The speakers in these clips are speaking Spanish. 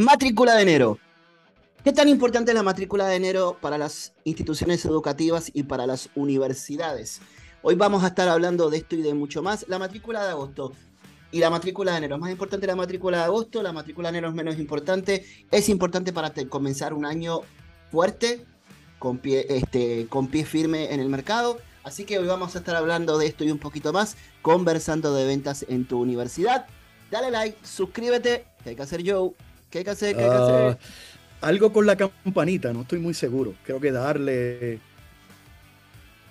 Matrícula de enero. ¿Qué tan importante es la matrícula de enero para las instituciones educativas y para las universidades? Hoy vamos a estar hablando de esto y de mucho más. La matrícula de agosto y la matrícula de enero. Es más importante la matrícula de agosto, la matrícula de enero es menos importante. Es importante para comenzar un año fuerte, con pie, este, con pie firme en el mercado. Así que hoy vamos a estar hablando de esto y un poquito más, conversando de ventas en tu universidad. Dale like, suscríbete, ¿qué hay que hacer Joe? ¿Qué hay que hacer? ¿Qué hay que hacer? Ah, algo con la campanita, no estoy muy seguro. Creo que darle.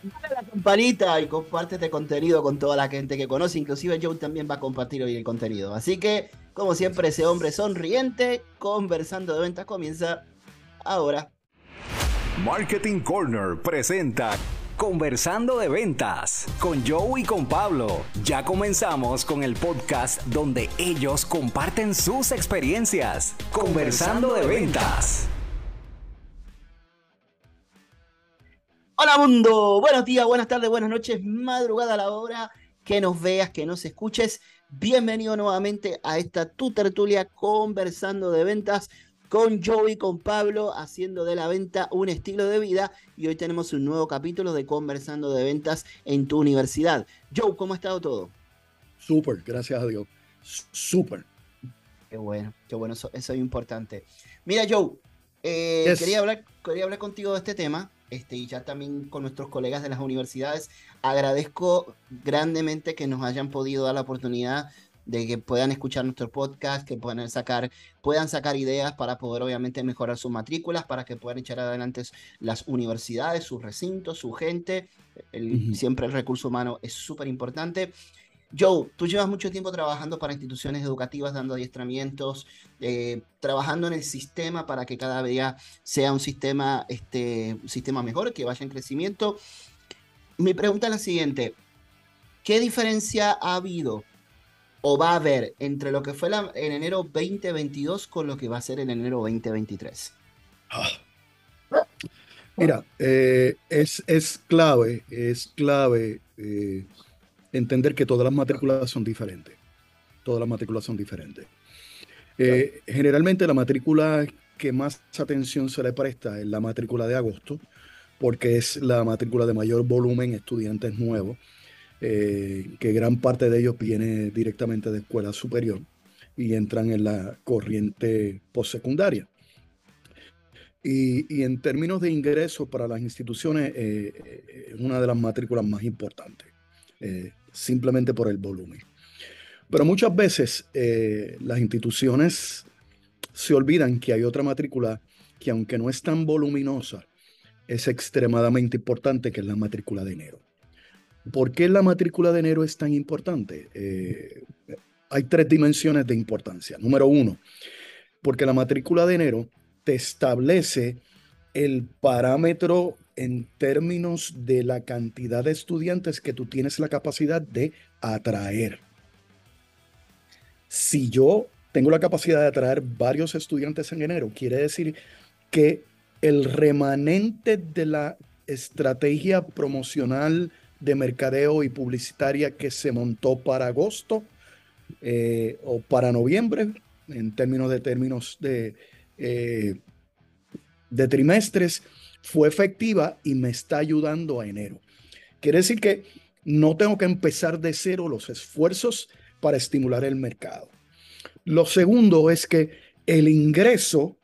Dale la campanita y comparte este contenido con toda la gente que conoce. Inclusive Joe también va a compartir hoy el contenido. Así que, como siempre, ese hombre sonriente, conversando de ventas, comienza ahora. Marketing Corner presenta Conversando de Ventas con Joe y con Pablo. Ya comenzamos con el podcast donde ellos comparten sus experiencias. Conversando de Ventas. Hola mundo, buenos días, buenas tardes, buenas noches, madrugada a la hora que nos veas, que nos escuches. Bienvenido nuevamente a esta tu tertulia conversando de ventas con Joey, con Pablo, haciendo de la venta un estilo de vida. Y hoy tenemos un nuevo capítulo de Conversando de Ventas en tu universidad. Joe, ¿cómo ha estado todo? Súper, gracias a Dios. Súper. Qué bueno, qué bueno, eso, es importante. Mira, Joe, eh, quería, hablar, quería hablar contigo de este tema. Este, y ya también con nuestros colegas de las universidades, agradezco grandemente que nos hayan podido dar la oportunidad de que puedan escuchar nuestro podcast, que puedan sacar, puedan sacar ideas para poder obviamente mejorar sus matrículas, para que puedan echar adelante las universidades, sus recintos, su gente. Siempre el recurso humano es súper importante. Joe, tú llevas mucho tiempo trabajando para instituciones educativas, dando adiestramientos, eh, trabajando en el sistema para que cada día sea un sistema, este, un sistema mejor, que vaya en crecimiento. Mi pregunta es la siguiente, ¿qué diferencia ha habido o va a haber entre lo que fue en enero 2022 con lo que va a ser en enero 2023? Ah. Mira, eh, es, es, clave, es clave eh, entender que todas las matrículas son diferentes. Todas las matrículas son diferentes. Eh, generalmente la matrícula que más atención se le presta es la matrícula de agosto, porque es la matrícula de mayor volumen, estudiantes nuevos. Eh, que gran parte de ellos viene directamente de escuela superior y entran en la corriente postsecundaria. Y, en términos de ingresos para las instituciones, eh, es una de las matrículas más importantes, eh, simplemente por el volumen. Pero muchas veces las instituciones se olvidan que hay otra matrícula que aunque no es tan voluminosa, es extremadamente importante, que es la matrícula de enero. ¿Por qué la matrícula de enero es tan importante? Eh, hay tres dimensiones de importancia. Número uno, porque la matrícula de enero te establece el parámetro en términos de la cantidad de estudiantes que tú tienes la capacidad de atraer. Si yo tengo la capacidad de atraer varios estudiantes en enero, quiere decir que el remanente de la estrategia promocional de mercadeo y publicitaria que se montó para agosto eh, o para noviembre, en términos de términos de, eh, de trimestres, fue efectiva y me está ayudando a enero. Quiere decir que no tengo que empezar de cero los esfuerzos para estimular el mercado. Lo segundo es que el ingreso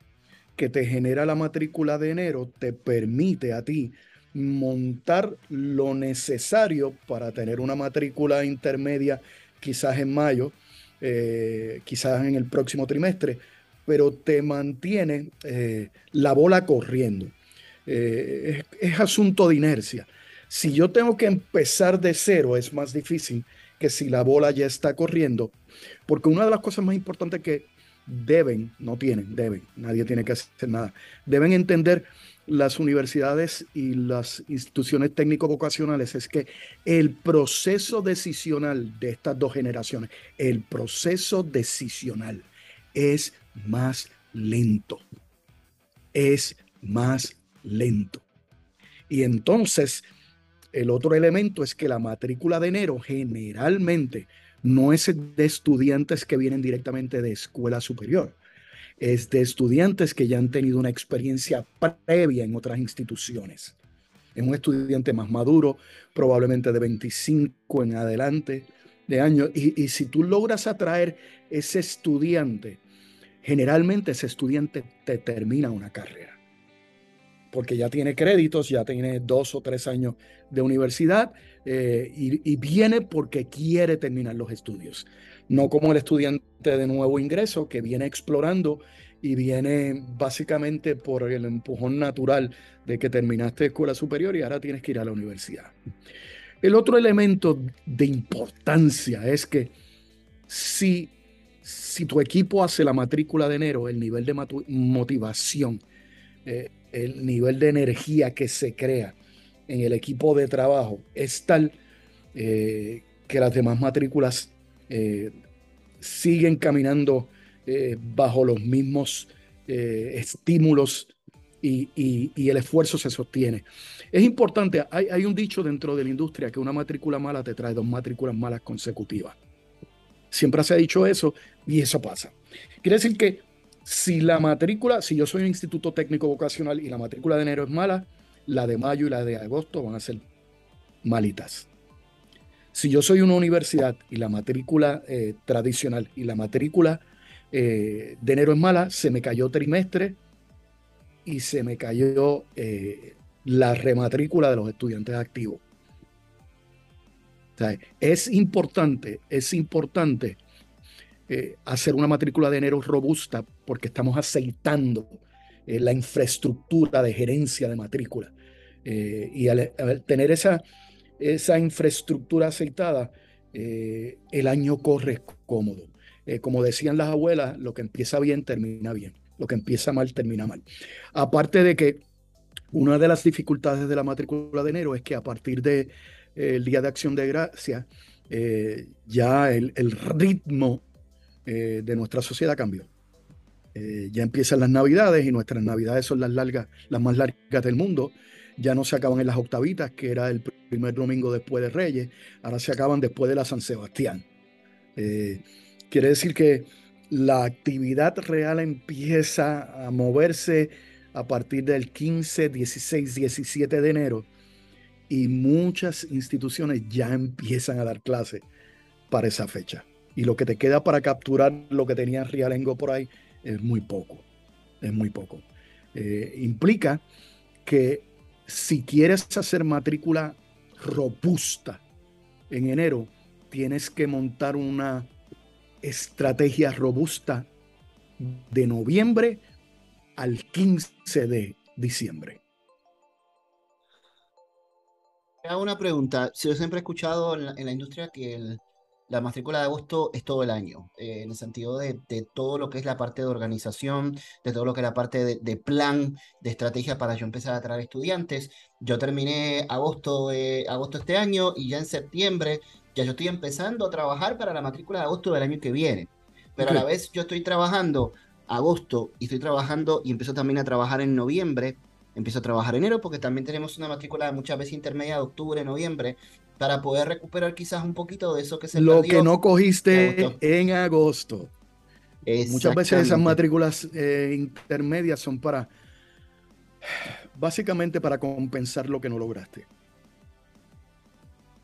que te genera la matrícula de enero te permite a ti montar lo necesario para tener una matrícula intermedia quizás en mayo, eh, quizás en el próximo trimestre, pero te mantiene eh, la bola corriendo. Eh, es, es, asunto de inercia. Si yo tengo que empezar de cero, es más difícil que si la bola ya está corriendo, porque una de las cosas más importantes que deben, no tienen, deben, nadie tiene que hacer nada, deben entender las universidades y las instituciones técnico-vocacionales es que el proceso decisional de estas dos generaciones, el proceso decisional es más lento. Es más lento. Y entonces, el otro elemento es que la matrícula de enero generalmente no es de estudiantes que vienen directamente de escuela superior es de estudiantes que ya han tenido una experiencia previa en otras instituciones. Es un estudiante más maduro, probablemente de 25 en adelante de años. Y, si tú logras atraer ese estudiante, generalmente ese estudiante te termina una carrera porque ya tiene créditos, ya tiene dos o tres años de universidad eh, y, viene porque quiere terminar los estudios. No como el estudiante de nuevo ingreso que viene explorando y viene básicamente por el empujón natural de que terminaste escuela superior y ahora tienes que ir a la universidad. El otro elemento de importancia es que si, si tu equipo hace la matrícula de enero, el nivel de motivación eh, el nivel de energía que se crea en el equipo de trabajo es tal eh, que las demás matrículas eh, siguen caminando eh, bajo los mismos estímulos y, el esfuerzo se sostiene. Es importante, hay, hay un dicho dentro de la industria que una matrícula mala te trae dos matrículas malas consecutivas. Siempre se ha dicho eso y eso pasa. Quiere decir que si la matrícula, si yo soy un instituto técnico vocacional y la matrícula de enero es mala, la de mayo y la de agosto van a ser malitas. Si yo soy una universidad y la matrícula eh, tradicional y la matrícula eh, de enero es mala, se me cayó trimestre y se me cayó eh, la rematrícula de los estudiantes activos. es importante, es importante hacer una matrícula de enero robusta porque estamos aceitando la infraestructura de gerencia de matrícula. Y al, tener esa, esa infraestructura aceitada, el año corre cómodo. como decían las abuelas, lo que empieza bien termina bien, lo que empieza mal termina mal. Aparte de que una de las dificultades de la matrícula de enero es que a partir del de, Día de Acción de Gracia, ya el, el ritmo eh, de nuestra sociedad cambió. Eh, ya empiezan las navidades y nuestras navidades son las largas, las más largas del mundo. Ya no se acaban en las octavitas, que era el primer domingo después de Reyes, ahora se acaban después de la San Sebastián. Eh, quiere decir que la actividad real empieza a moverse a partir del 15, 16, 17 de enero y muchas instituciones ya empiezan a dar clases para esa fecha y lo que te queda para capturar lo que tenía Rialengo por ahí es muy poco, es muy poco. Eh, implica que si quieres hacer matrícula robusta en enero, tienes que montar una estrategia robusta de noviembre al 15 de diciembre. Hago una pregunta. Yo siempre he escuchado en la industria que el, la matrícula de agosto es todo el año, eh, en el sentido de, todo lo que es la parte de organización, de todo lo que es la parte de, plan, de estrategia para yo empezar a traer estudiantes. Yo terminé agosto, agosto este año y ya en septiembre ya yo estoy empezando a trabajar para la matrícula de agosto del año que viene. Pero a la vez yo estoy trabajando agosto y estoy trabajando y empiezo también a trabajar en noviembre empiezo a trabajar enero porque también tenemos una matrícula muchas veces intermedia de octubre, noviembre, para poder recuperar quizás un poquito de eso que se Lo que no cogiste en agosto. Muchas veces esas matrículas eh, intermedias son para, básicamente para compensar lo que no lograste.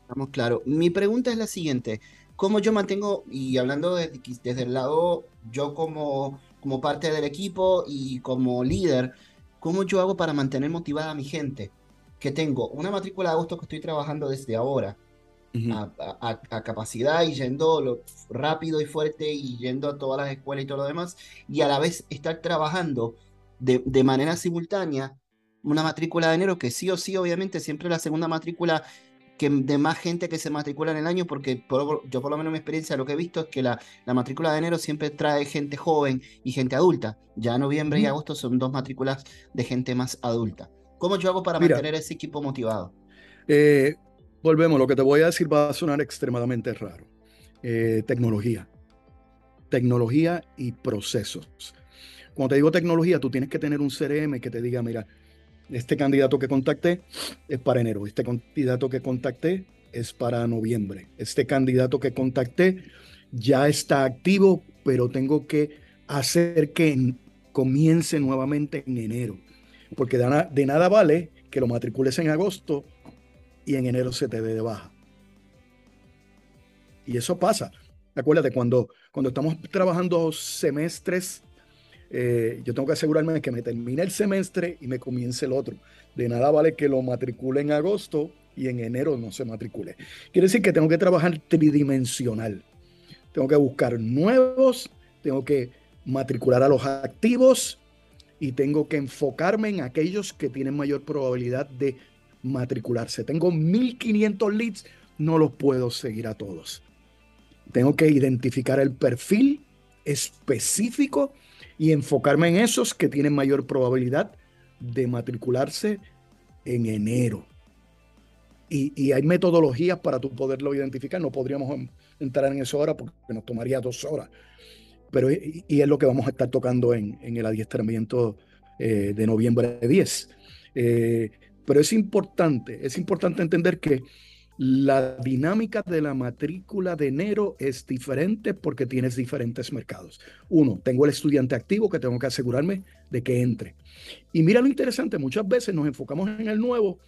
Estamos claro. Mi pregunta es la siguiente. ¿Cómo yo mantengo, y hablando desde el lado, yo como, como parte del equipo y como líder, ¿cómo yo hago para mantener motivada a mi gente? Que tengo una matrícula de agosto que estoy trabajando desde ahora a, capacidad y yendo rápido y fuerte y yendo a todas las escuelas y todo lo demás, y a la vez estar trabajando de, de manera simultánea una matrícula de enero que sí o sí, obviamente, siempre la segunda matrícula que de más gente que se matricula en el año, porque yo por lo menos mi experiencia lo que he visto es que la, la matrícula de enero siempre trae gente joven y gente adulta. Ya noviembre y agosto son dos matrículas de gente más adulta. ¿Cómo yo hago para mantener ese equipo motivado? Eh, volvemos, lo que te voy a decir va a sonar extremadamente raro. Eh, tecnología. Tecnología y procesos. Cuando te digo tecnología, tú tienes que tener un CRM que te diga, mira, este candidato que contacté es para enero, este candidato que contacté es para noviembre, este candidato que contacté ya está activo, pero tengo que hacer que comience nuevamente en enero, porque de, nada vale que lo matricules en agosto y en enero se te dé de baja. Y eso pasa. Acuérdate, cuando, cuando estamos trabajando semestres, eh, yo tengo que asegurarme de que me termine el semestre y me comience el otro. De nada vale que lo matricule en agosto y en enero no se matricule. Quiere decir que tengo que trabajar tridimensional. Tengo que buscar nuevos, tengo que matricular a los activos y tengo que enfocarme en aquellos que tienen mayor probabilidad de matricularse. Tengo 1500 leads, no los puedo seguir a todos. Tengo que identificar el perfil específico y enfocarme en esos que tienen mayor probabilidad de matricularse en enero. Y, hay metodologías para tú poderlo identificar. No podríamos entrar en eso ahora porque nos tomaría dos horas. Pero y, es lo que vamos a estar tocando en, el adiestramiento eh, de noviembre 10. Eh, pero es importante, es importante entender que la dinámica de la matrícula de enero es diferente porque tienes diferentes mercados. Uno, tengo el estudiante activo que tengo que asegurarme de que entre. Y mira lo interesante, muchas veces nos enfocamos en el nuevo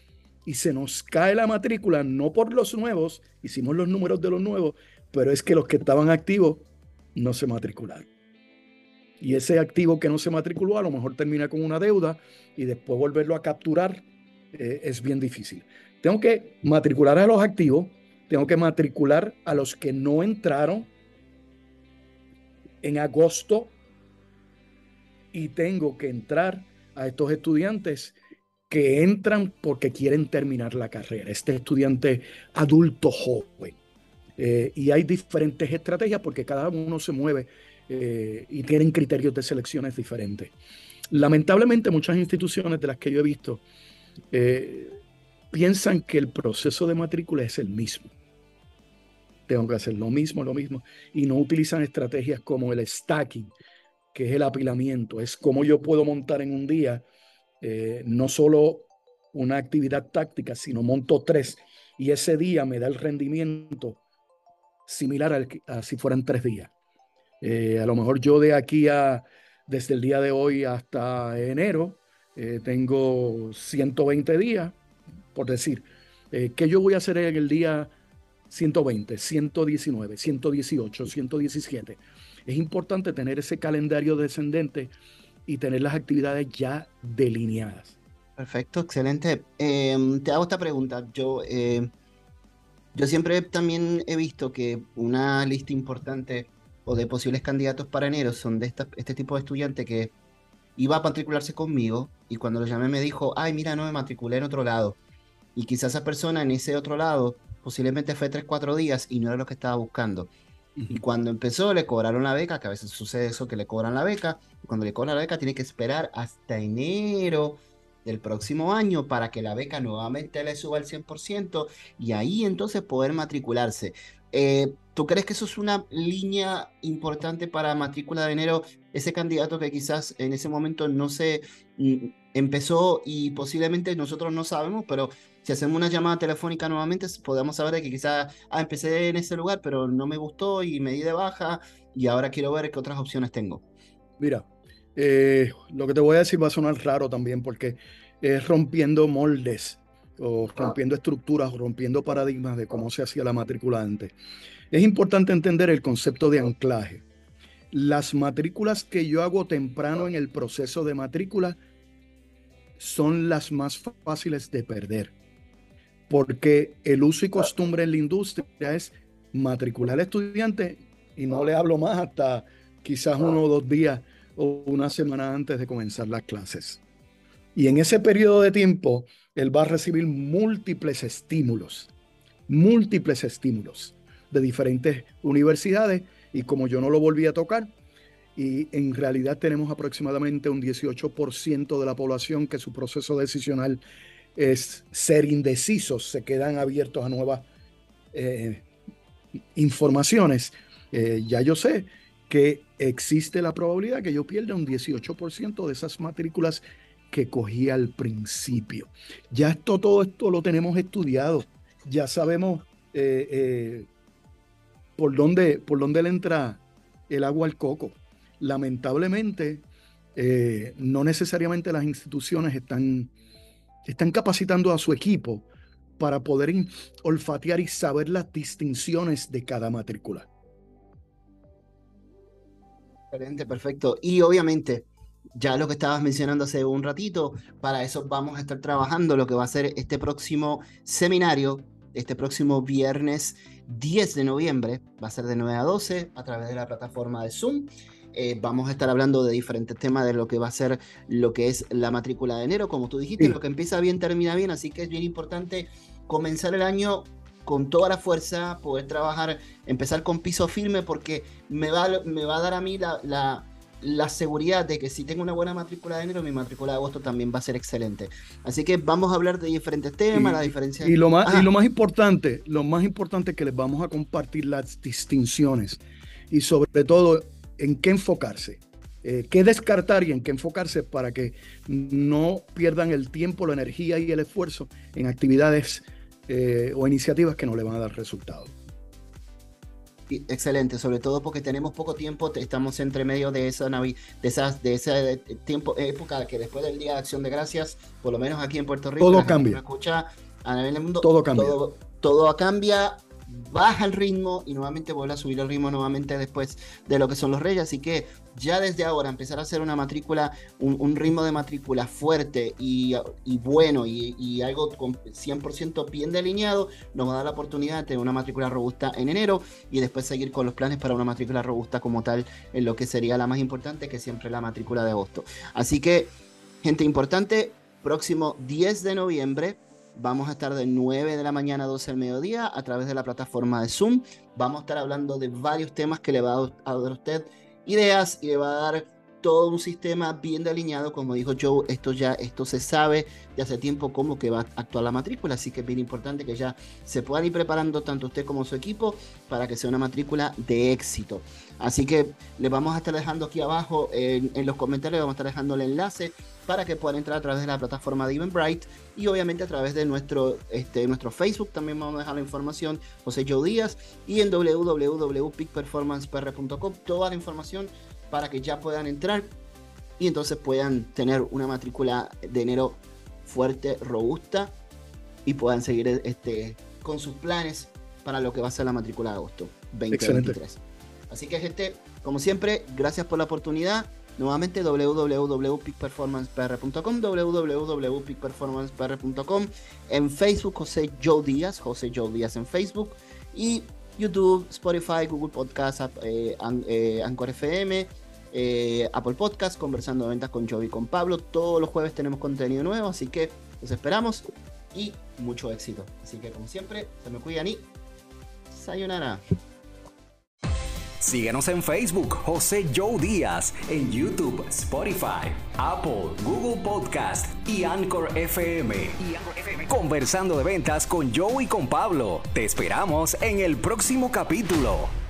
y se nos cae la matrícula, no por los nuevos, hicimos los números de los nuevos, pero es que los que estaban activos no se matricularon. Y ese activo que no se matriculó a lo mejor termina con una deuda y después volverlo a capturar eh, es bien difícil. Tengo que matricular a los activos, tengo que matricular a los que no entraron en agosto y tengo que entrar a estos estudiantes que entran porque quieren terminar la carrera, este estudiante adulto joven. Eh, y hay diferentes estrategias porque cada uno se mueve eh, y tienen criterios de selecciones diferentes. Lamentablemente muchas instituciones de las que yo he visto eh, piensan que el proceso de matrícula es el mismo. Tengo que hacer lo mismo, lo mismo, y no utilizan estrategias como el stacking, que es el apilamiento, es como yo puedo montar en un día no solo una actividad táctica, sino monto tres y ese día me da el rendimiento similar a si fueran tres días. Eh, a lo mejor yo de aquí a, desde el día de hoy hasta enero, eh, tengo 120 días, por decir, ¿qué yo voy a hacer en el día 120, 119, 118, 117? Es importante tener ese calendario descendente y tener las actividades ya delineadas. Perfecto, excelente. Em, te hago esta pregunta. Yo, eh, yo siempre también he visto que una lista importante o de posibles candidatos para enero son de este tipo de estudiante que iba a matricularse conmigo y cuando lo llamé me dijo, ay, mira, no me matriculé en otro lado. Y quizás esa persona en ese otro lado posiblemente fue 3, 4 días y no era lo que estaba buscando. Y cuando empezó le cobraron la beca, que a veces sucede eso, que le cobran la beca. Y cuando le cobran la beca tiene que esperar hasta enero del próximo año para que la beca nuevamente le suba al 100% y ahí entonces poder matricularse. Eh, ¿Tú crees que eso es una línea importante para matrícula de enero? Ese candidato que quizás en ese momento no se mm, empezó y posiblemente nosotros no sabemos, pero si hacemos una llamada telefónica nuevamente, podemos saber que quizás, ah, empecé en ese lugar, pero no me gustó y me di de baja y ahora quiero ver qué otras opciones tengo. Mira, eh, lo que te voy a decir va a sonar raro también porque es rompiendo moldes o rompiendo estructuras, rompiendo paradigmas de cómo se hacía la matrícula antes. Es importante entender el concepto de anclaje. Las matrículas que yo hago temprano en el proceso de matrícula son las más fáciles de perder porque el uso y costumbre en la industria es matricular al estudiante y no le hablo más hasta quizás uno o dos días o una semana antes de comenzar las clases. Y en ese periodo de tiempo, él va a recibir múltiples estímulos, múltiples estímulos de diferentes universidades y como yo no lo volví a tocar, y en realidad tenemos aproximadamente un 18% de la población que su proceso decisional es ser indecisos, se quedan abiertos a nuevas eh, informaciones. Eh, ya yo sé que existe la probabilidad que yo pierda un 18% de esas matrículas que cogí al principio. Ya esto, todo esto lo tenemos estudiado, ya sabemos eh, por, dónde, por dónde le entra el agua al coco. Lamentablemente, eh, no necesariamente las instituciones están, están capacitando a su equipo para poder olfatear y saber las distinciones de cada matrícula. Excelente, perfecto. Y obviamente, ya lo que estabas mencionando hace un ratito, para eso vamos a estar trabajando lo que va a ser este próximo seminario, este próximo viernes 10 de noviembre, va a ser de 9 a 12 a través de la plataforma de Zoom. Eh, vamos a estar hablando de diferentes temas de lo que va a ser lo que es la matrícula de enero. Como tú dijiste, lo que empieza bien termina bien, así que es bien importante comenzar el año con toda la fuerza, poder trabajar, empezar con piso firme, porque me va, me va a dar a mí la, la, seguridad de que si tengo una buena matrícula de enero, mi matrícula de agosto también va a ser excelente. Así que vamos a hablar de diferentes temas, la diferencia. Y lo más, y lo más importante, lo más importante es que les vamos a compartir las distinciones y sobre todo en qué enfocarse, eh, qué descartar y en qué enfocarse para que no pierdan el tiempo, la energía y el esfuerzo en actividades eh, o iniciativas que no le van a dar resultado. Excelente, sobre todo porque tenemos poco tiempo, estamos entre medio de esa de esas, de ese tiempo, época que después del Día de Acción de Gracias, por lo menos aquí en Puerto Rico, todo cambia. Escucha a nivel del mundo, todo cambia. todo cambia baja el ritmo y nuevamente vuelve a subir el ritmo nuevamente después de lo que son los reyes. Así que ya desde ahora empezar a hacer una matrícula, un, ritmo de matrícula fuerte y, bueno y, algo con 100% bien delineado, nos va a dar la oportunidad de tener una matrícula robusta en enero y después seguir con los planes para una matrícula robusta como tal en lo que sería la más importante, que siempre la matrícula de agosto. Así que, gente importante, próximo 10 de noviembre Vamos a estar de 9 de la mañana a 12 del mediodía a través de la plataforma de Zoom. Vamos a estar hablando de varios temas que le va a dar a usted ideas y le va a dar todo un sistema bien delineado, como dijo Joe, esto ya esto se sabe de hace tiempo cómo que va a actuar la matrícula, así que es bien importante que ya se puedan ir preparando tanto usted como su equipo para que sea una matrícula de éxito. Así que les vamos a estar dejando aquí abajo en, los comentarios, vamos a estar dejando el enlace para que puedan entrar a través de la plataforma de Eventbrite y obviamente a través de nuestro, este, nuestro Facebook también vamos a dejar la información José Joe Díaz y en www.peakperformancepr.com toda la información para que ya puedan entrar y entonces puedan tener una matrícula de enero fuerte, robusta y puedan seguir este, con sus planes para lo que va a ser la matrícula de agosto 2023. Así que gente, como siempre, gracias por la oportunidad. Nuevamente www.peakperformancepr.com www.peakperformancepr.com en Facebook José Joe Díaz, José Joe Díaz en Facebook y YouTube, Spotify, Google Podcast, eh, eh, Anchor FM, eh, Apple Podcast, conversando de ventas con Joey y con Pablo. Todos los jueves tenemos contenido nuevo, así que los esperamos y mucho éxito. Así que como siempre, se me cuidan y sayonara. Síguenos en Facebook, José Joe Díaz, en YouTube, Spotify, Apple, Google Podcast y Anchor FM. Conversando de ventas con Joe y con Pablo. Te esperamos en el próximo capítulo.